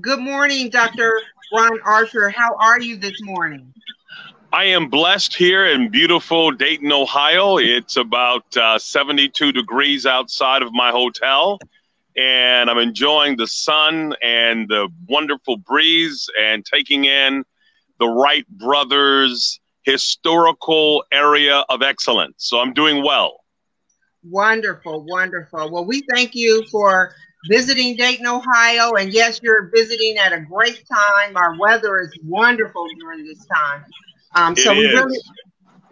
Good morning, Dr. Ron Archer. How are you this morning? I am blessed here in beautiful Dayton, Ohio. It's about uh, 72 degrees outside of my hotel, and I'm enjoying the sun and the wonderful breeze and taking in the Wright brothers historical area of excellence. So I'm doing well. Wonderful, wonderful. Well, we thank you for visiting Dayton, Ohio. And yes, you're visiting at a great time. Our weather is wonderful during this time. Um, so we really,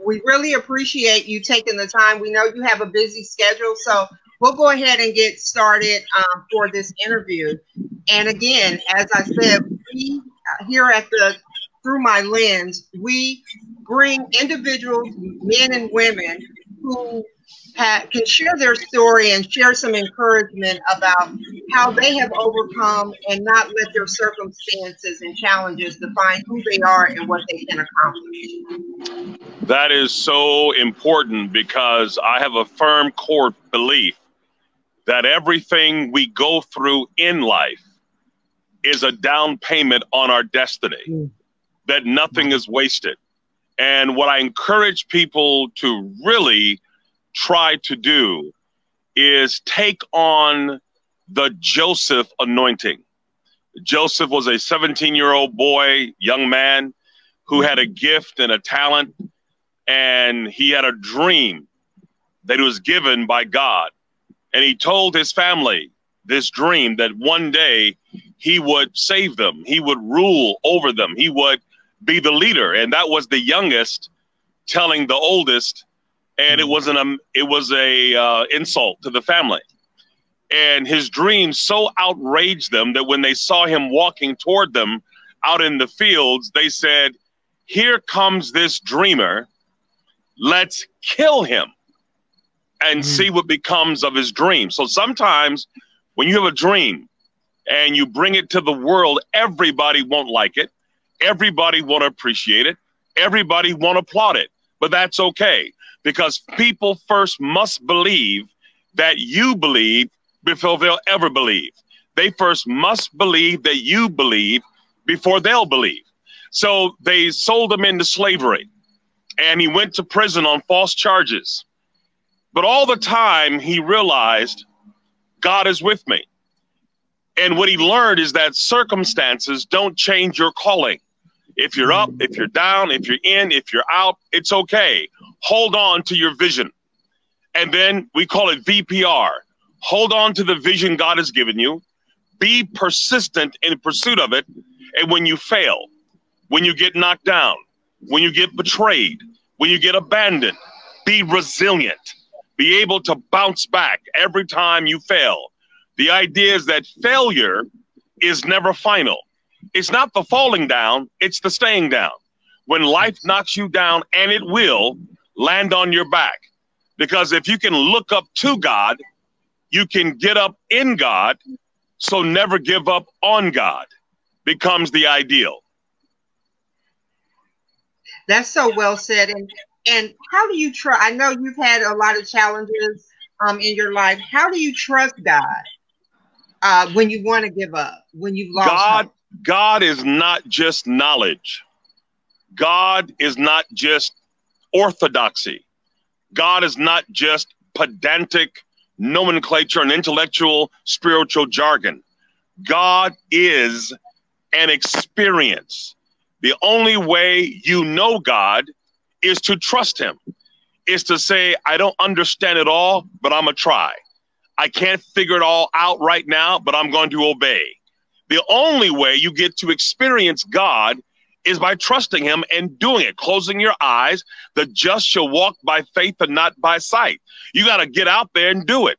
we really appreciate you taking the time. We know you have a busy schedule, so we'll go ahead and get started um, for this interview. And again, as I said, we uh, here at the Through My Lens, we bring individuals, men and women, who can share their story and share some encouragement about how they have overcome and not let their circumstances and challenges define who they are and what they can accomplish. That is so important because I have a firm core belief that everything we go through in life is a down payment on our destiny, mm. that nothing is wasted. And what I encourage people to really try to do is take on the Joseph anointing. Joseph was a 17 year old boy, young man who had a gift and a talent, and he had a dream that was given by God. And he told his family this dream that one day he would save them, he would rule over them, he would be the leader. And that was the youngest telling the oldest and it was an um, it was a uh, insult to the family. And his dream so outraged them that when they saw him walking toward them out in the fields, they said, "Here comes this dreamer. Let's kill him and mm. see what becomes of his dream." So sometimes when you have a dream and you bring it to the world, everybody won't like it. Everybody won't appreciate it. Everybody won't applaud it. But that's okay because people first must believe that you believe before they'll ever believe. They first must believe that you believe before they'll believe. So they sold him into slavery and he went to prison on false charges. But all the time he realized God is with me. And what he learned is that circumstances don't change your calling. If you're up, if you're down, if you're in, if you're out, it's okay hold on to your vision. And then we call it VPR. Hold on to the vision God has given you. Be persistent in pursuit of it. And when you fail, when you get knocked down, when you get betrayed, when you get abandoned, be resilient. Be able to bounce back every time you fail. The idea is that failure is never final. It's not the falling down, it's the staying down. When life knocks you down, and it will, land on your back. Because if you can look up to God, you can get up in God. So never give up on God becomes the ideal. That's so well said. And and how do you try? I know you've had a lot of challenges um, in your life. How do you trust God uh, when you want to give up? When you've lost God, hope? God is not just knowledge. God is not just orthodoxy. God is not just pedantic nomenclature and intellectual spiritual jargon. God is an experience. The only way you know God is to trust Him, is to say, I don't understand it all, but I'm going to try. I can't figure it all out right now, but I'm going to obey. The only way you get to experience God is by trusting him and doing it, closing your eyes. The just shall walk by faith and not by sight. You got to get out there and do it.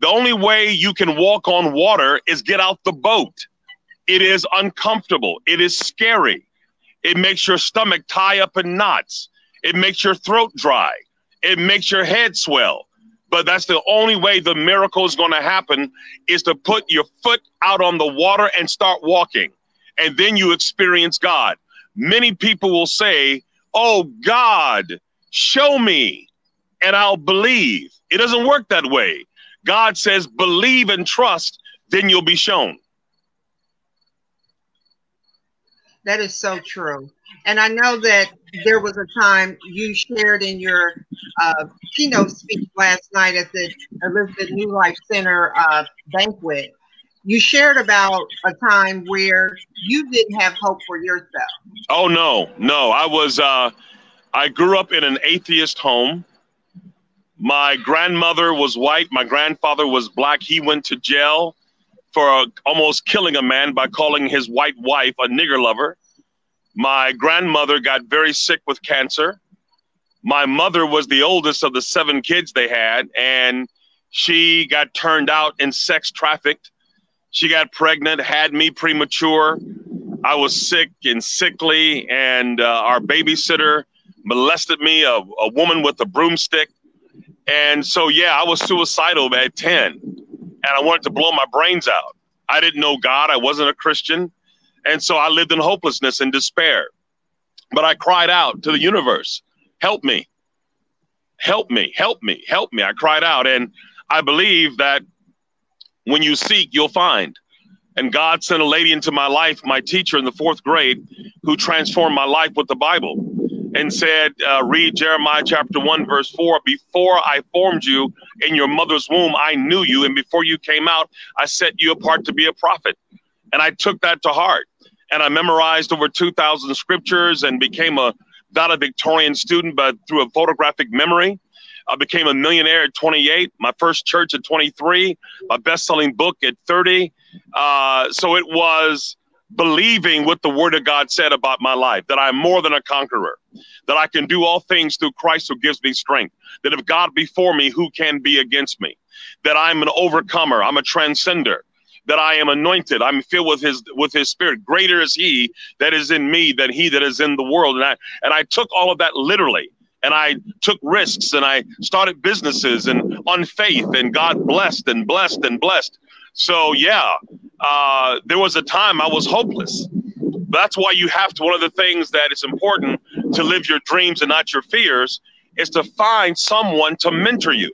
The only way you can walk on water is get out the boat. It is uncomfortable. It is scary. It makes your stomach tie up in knots. It makes your throat dry. It makes your head swell. But that's the only way the miracle is going to happen is to put your foot out on the water and start walking. And then you experience God many people will say, Oh, God, show me and I'll believe. It doesn't work that way. God says, believe and trust, then you'll be shown. That is so true. And I know that there was a time you shared in your uh, keynote speech last night at the Elizabeth New Life Center uh, banquet. You shared about a time where you didn't have hope for yourself. Oh no, no. I was. Uh, I grew up in an atheist home. My grandmother was white. My grandfather was black. He went to jail for uh, almost killing a man by calling his white wife a nigger lover. My grandmother got very sick with cancer. My mother was the oldest of the seven kids they had, and she got turned out and sex trafficked. She got pregnant, had me premature. I was sick and sickly, and uh, our babysitter molested me, a, a woman with a broomstick. And so, yeah, I was suicidal at 10, and I wanted to blow my brains out. I didn't know God, I wasn't a Christian. And so I lived in hopelessness and despair. But I cried out to the universe, help me, help me, help me, help me. I cried out. And I believe that when you seek, you'll find. And God sent a lady into my life, my teacher in the fourth grade, who transformed my life with the Bible and said, uh, read Jeremiah chapter 1, verse 4 Before I formed you in your mother's womb, I knew you. And before you came out, I set you apart to be a prophet. And I took that to heart and I memorized over 2,000 scriptures and became a valedictorian student, but through a photographic memory. I became a millionaire at 28, my first church at 23, my best selling book at 30. Uh, so it was believing what the word of God said about my life that I'm more than a conqueror, that I can do all things through Christ who gives me strength, that if God be for me, who can be against me, that I'm an overcomer, I'm a transcender, that I am anointed. I'm filled with his with his spirit. Greater is he that is in me than he that is in the world. And I and I took all of that literally. And I took risks and I started businesses and on faith and God blessed and blessed and blessed. So yeah, uh, there was a time I was hopeless. That's why you have to. One of the things that is important to live your dreams and not your fears is to find someone to mentor you.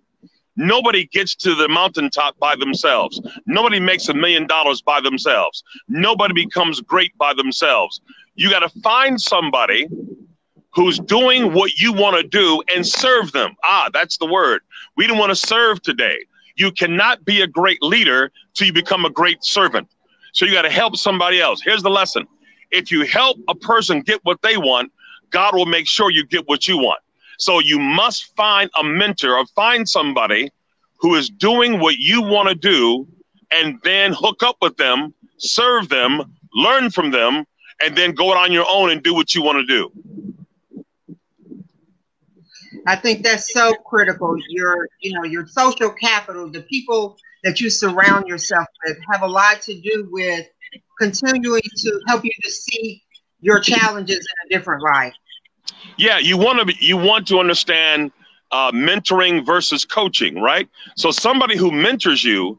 Nobody gets to the mountaintop by themselves. Nobody makes a million dollars by themselves. Nobody becomes great by themselves. You got to find somebody who's doing what you want to do and serve them. Ah, that's the word. We don't want to serve today. You cannot be a great leader till you become a great servant. So you got to help somebody else. Here's the lesson. If you help a person get what they want, God will make sure you get what you want. So you must find a mentor or find somebody who is doing what you want to do and then hook up with them, serve them, learn from them, and then go it on your own and do what you want to do. I think that's so critical. Your, you know, your social capital, the people that you surround yourself with have a lot to do with continuing to help you to see your challenges in a different light. Yeah, you want to be, you want to understand uh, mentoring versus coaching, right? So somebody who mentors you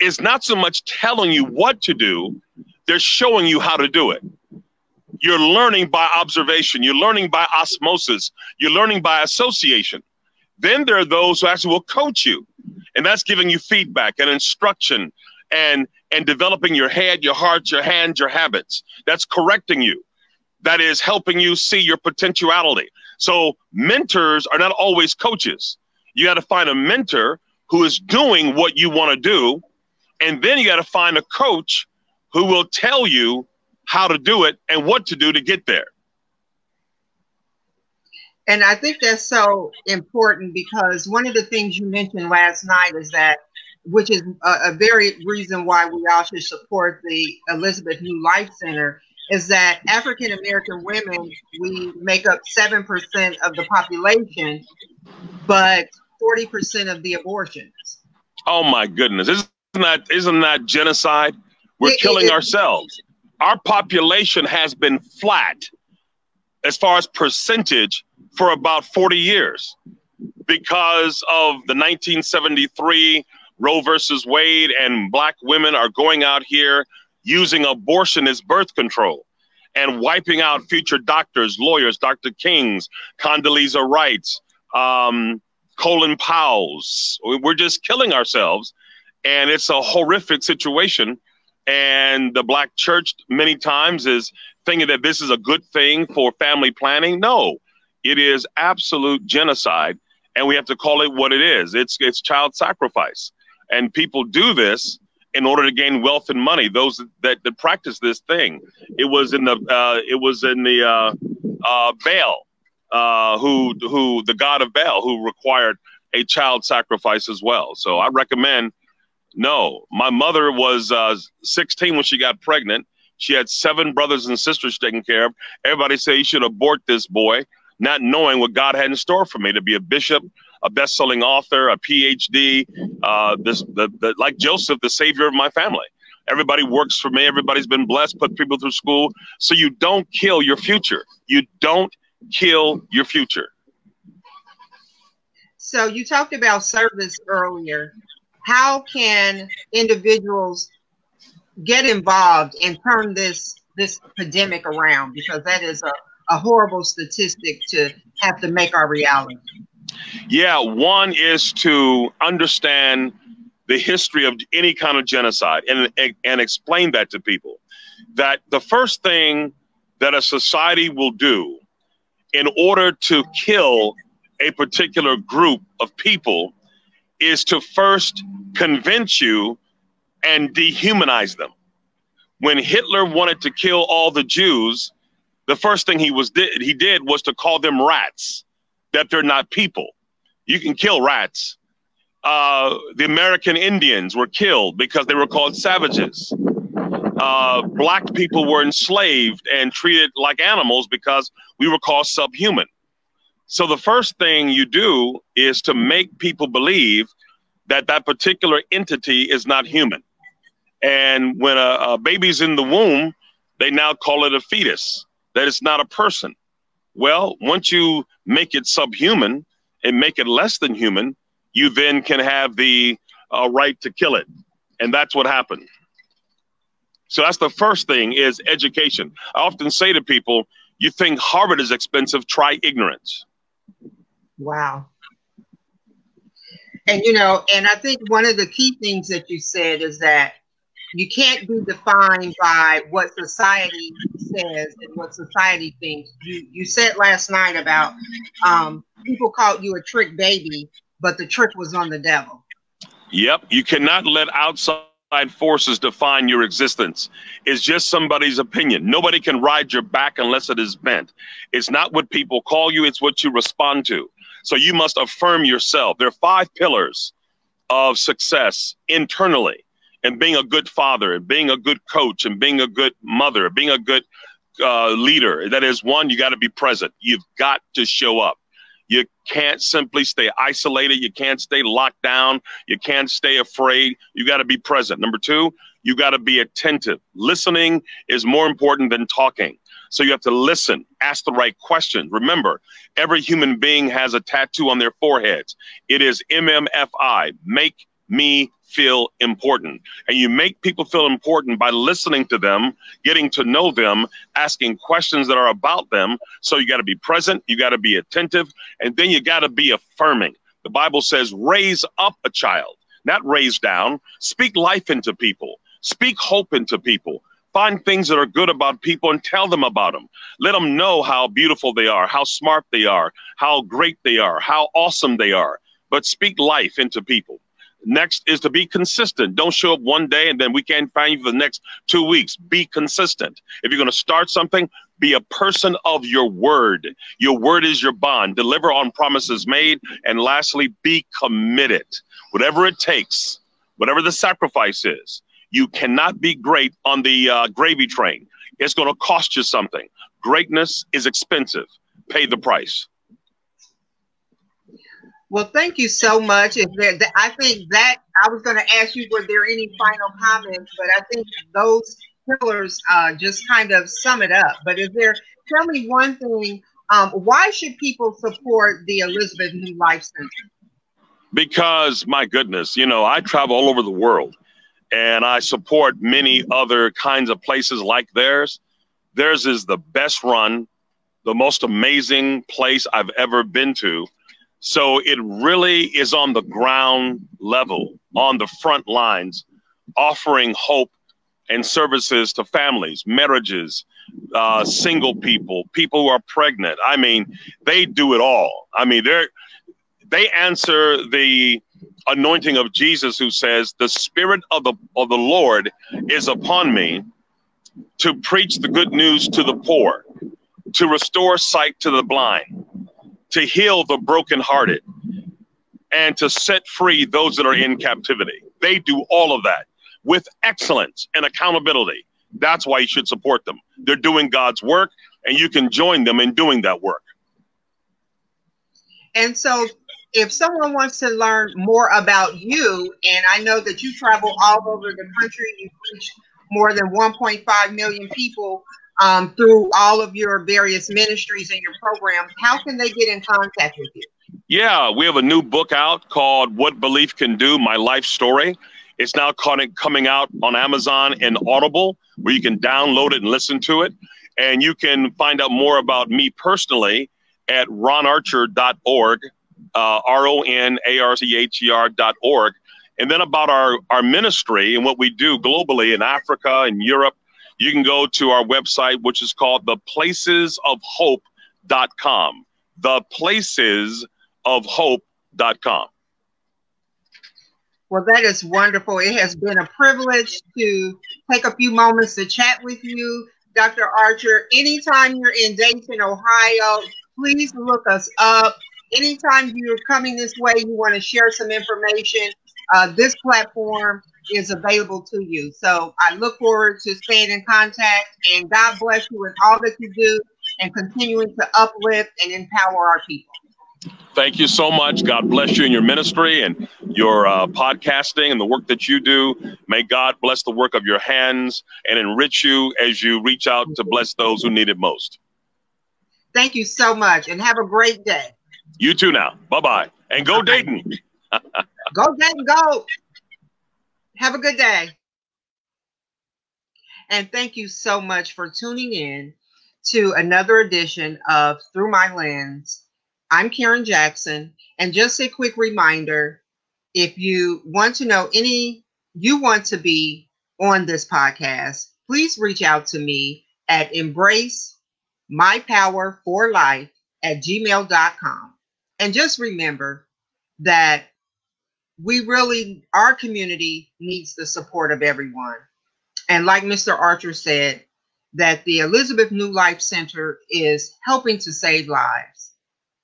is not so much telling you what to do, they're showing you how to do it. You're learning by observation, you're learning by osmosis, you're learning by association. Then there are those who actually will coach you, and that's giving you feedback and instruction and and developing your head, your heart, your hands, your habits. That's correcting you that is helping you see your potentiality. So mentors are not always coaches. You got to find a mentor who is doing what you want to do. And then you got to find a coach who will tell you how to do it and what to do to get there. And I think that's so important because one of the things you mentioned last night is that, which is a, a very reason why we all should support the Elizabeth New Life Center, is that African American women, we make up 7% of the population, but 40% of the abortions. Oh my goodness. Isn't that, isn't that genocide? We're it, killing it, ourselves. Our population has been flat as far as percentage for about 40 years because of the 1973 Roe versus Wade and black women are going out here using abortion as birth control and wiping out future doctors, lawyers, Dr. King's, Condoleezza Wright's, um, Colin Powell's. We're just killing ourselves. And it's a horrific situation. And the black church many times is thinking that this is a good thing for family planning. No, it is absolute genocide, and we have to call it what it is. It's it's child sacrifice, and people do this in order to gain wealth and money. Those that, that practice this thing, it was in the uh, it was in the uh, uh, Baal, uh, who who the god of Baal, who required a child sacrifice as well. So I recommend. No, my mother was uh, 16 when she got pregnant. She had seven brothers and sisters taken care of. Everybody say you should abort this boy, not knowing what God had in store for me to be a bishop, a best-selling author, a PhD, uh, this the, the like Joseph, the savior of my family. Everybody works for me. Everybody's been blessed, put people through school. So you don't kill your future. You don't kill your future. So you talked about service earlier. How can individuals get involved and turn this this pandemic around? Because that is a, a horrible statistic to have to make our reality. Yeah, one is to understand the history of any kind of genocide and, and explain that to people. That the first thing that a society will do in order to kill a particular group of people is to first convince you and dehumanize them. When Hitler wanted to kill all the Jews, the first thing he was did he did was to call them rats that they're not people. You can kill rats. Uh, the American Indians were killed because they were called savages. Uh, black people were enslaved and treated like animals because we were called subhuman. So the first thing you do is to make people believe that that particular entity is not human. And when a, a baby's in the womb, they now call it a fetus, that it's not a person. Well, once you make it subhuman and make it less than human, you then can have the uh, right to kill it. And that's what happened. So that's the first thing is education. I often say to people, you think Harvard is expensive, try ignorance. Wow. And you know, and I think one of the key things that you said is that you can't be defined by what society says and what society thinks. You you said last night about um, people called you a trick baby, but the trick was on the devil. Yep, you cannot let outside forces define your existence. It's just somebody's opinion. Nobody can ride your back unless it is bent. It's not what people call you, it's what you respond to. So you must affirm yourself. There are five pillars of success internally and being a good father and being a good coach and being a good mother, being a good uh, leader. That is one, you got to be present. You've got to show up. You can't simply stay isolated. You can't stay locked down. You can't stay afraid. You got to be present. Number two, you got to be attentive. Listening is more important than talking. So you have to listen, ask the right questions. Remember, every human being has a tattoo on their foreheads. It is MMFI, make me feel important. And you make people feel important by listening to them, getting to know them, asking questions that are about them. So you got to be present, you got to be attentive, and then you got to be affirming. The Bible says, raise up a child, not raise down. Speak life into people, speak hope into people. Find things that are good about people and tell them about them. Let them know how beautiful they are, how smart they are, how great they are, how awesome they are. But speak life into people. Next is to be consistent. Don't show up one day and then we can't find you for the next two weeks. Be consistent. If you're going to start something, be a person of your word. Your word is your bond. Deliver on promises made. And lastly, be committed. Whatever it takes, whatever the sacrifice is, you cannot be great on the uh, gravy train. It's going to cost you something. Greatness is expensive. Pay the price. Well, thank you so much. There, I think that I was going to ask you, were there any final comments? But I think those pillars uh, just kind of sum it up. But is there, tell me one thing, um, why should people support the Elizabeth New Life Center? Because, my goodness, you know, I travel all over the world and I support many other kinds of places like theirs. Theirs is the best run, the most amazing place I've ever been to so it really is on the ground level, on the front lines, offering hope and services to families, marriages, uh, single people, people who are pregnant. I mean, they do it all. I mean, they're they answer the anointing of Jesus, who says, "The Spirit of the of the Lord is upon me to preach the good news to the poor, to restore sight to the blind, to heal the brokenhearted, and to set free those that are in captivity." They do all of that with excellence and accountability. That's why you should support them. They're doing God's work, and you can join them in doing that work. And so, if someone wants to learn more about you, and I know that you travel all over the country, you reach more than 1.5 million people um, through all of your various ministries and your programs, how can they get in contact with you? Yeah, we have a new book out called What Belief Can Do My Life Story. It's now coming out on Amazon and Audible, where you can download it and listen to it. And you can find out more about me personally at ronarcher.org, uh, dot org, And then about our, our ministry and what we do globally in Africa and Europe, you can go to our website, which is called theplacesofhope.com. Theplacesofhope.com. Well, that is wonderful. It has been a privilege to take a few moments to chat with you, Dr. Archer. Anytime you're in Dayton, Ohio, please look us up. Anytime you're coming this way, you want to share some information, uh, this platform is available to you. So I look forward to staying in contact and God bless you in all that you do and continuing to uplift and empower our people. Thank you so much. God bless you in your ministry and your uh, podcasting and the work that you do. May God bless the work of your hands and enrich you as you reach out to bless those who need it most. Thank you so much and have a great day. You too now. Bye bye. And go Dayton. go Dayton, go. Have a good day. And thank you so much for tuning in to another edition of Through My Lens I'm Karen Jackson. And just a quick reminder if you want to know any, you want to be on this podcast, please reach out to me at embrace my power for life at gmail.com. And just remember that we really, our community needs the support of everyone. And like Mr. Archer said, that the Elizabeth New Life Center is helping to save lives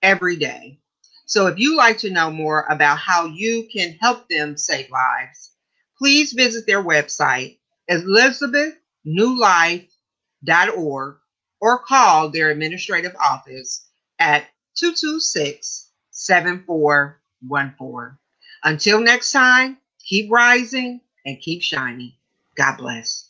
every day. So if you like to know more about how you can help them save lives, please visit their website, elizabethnewlife.org, or call their administrative office at 226 7414. Until next time, keep rising and keep shining. God bless.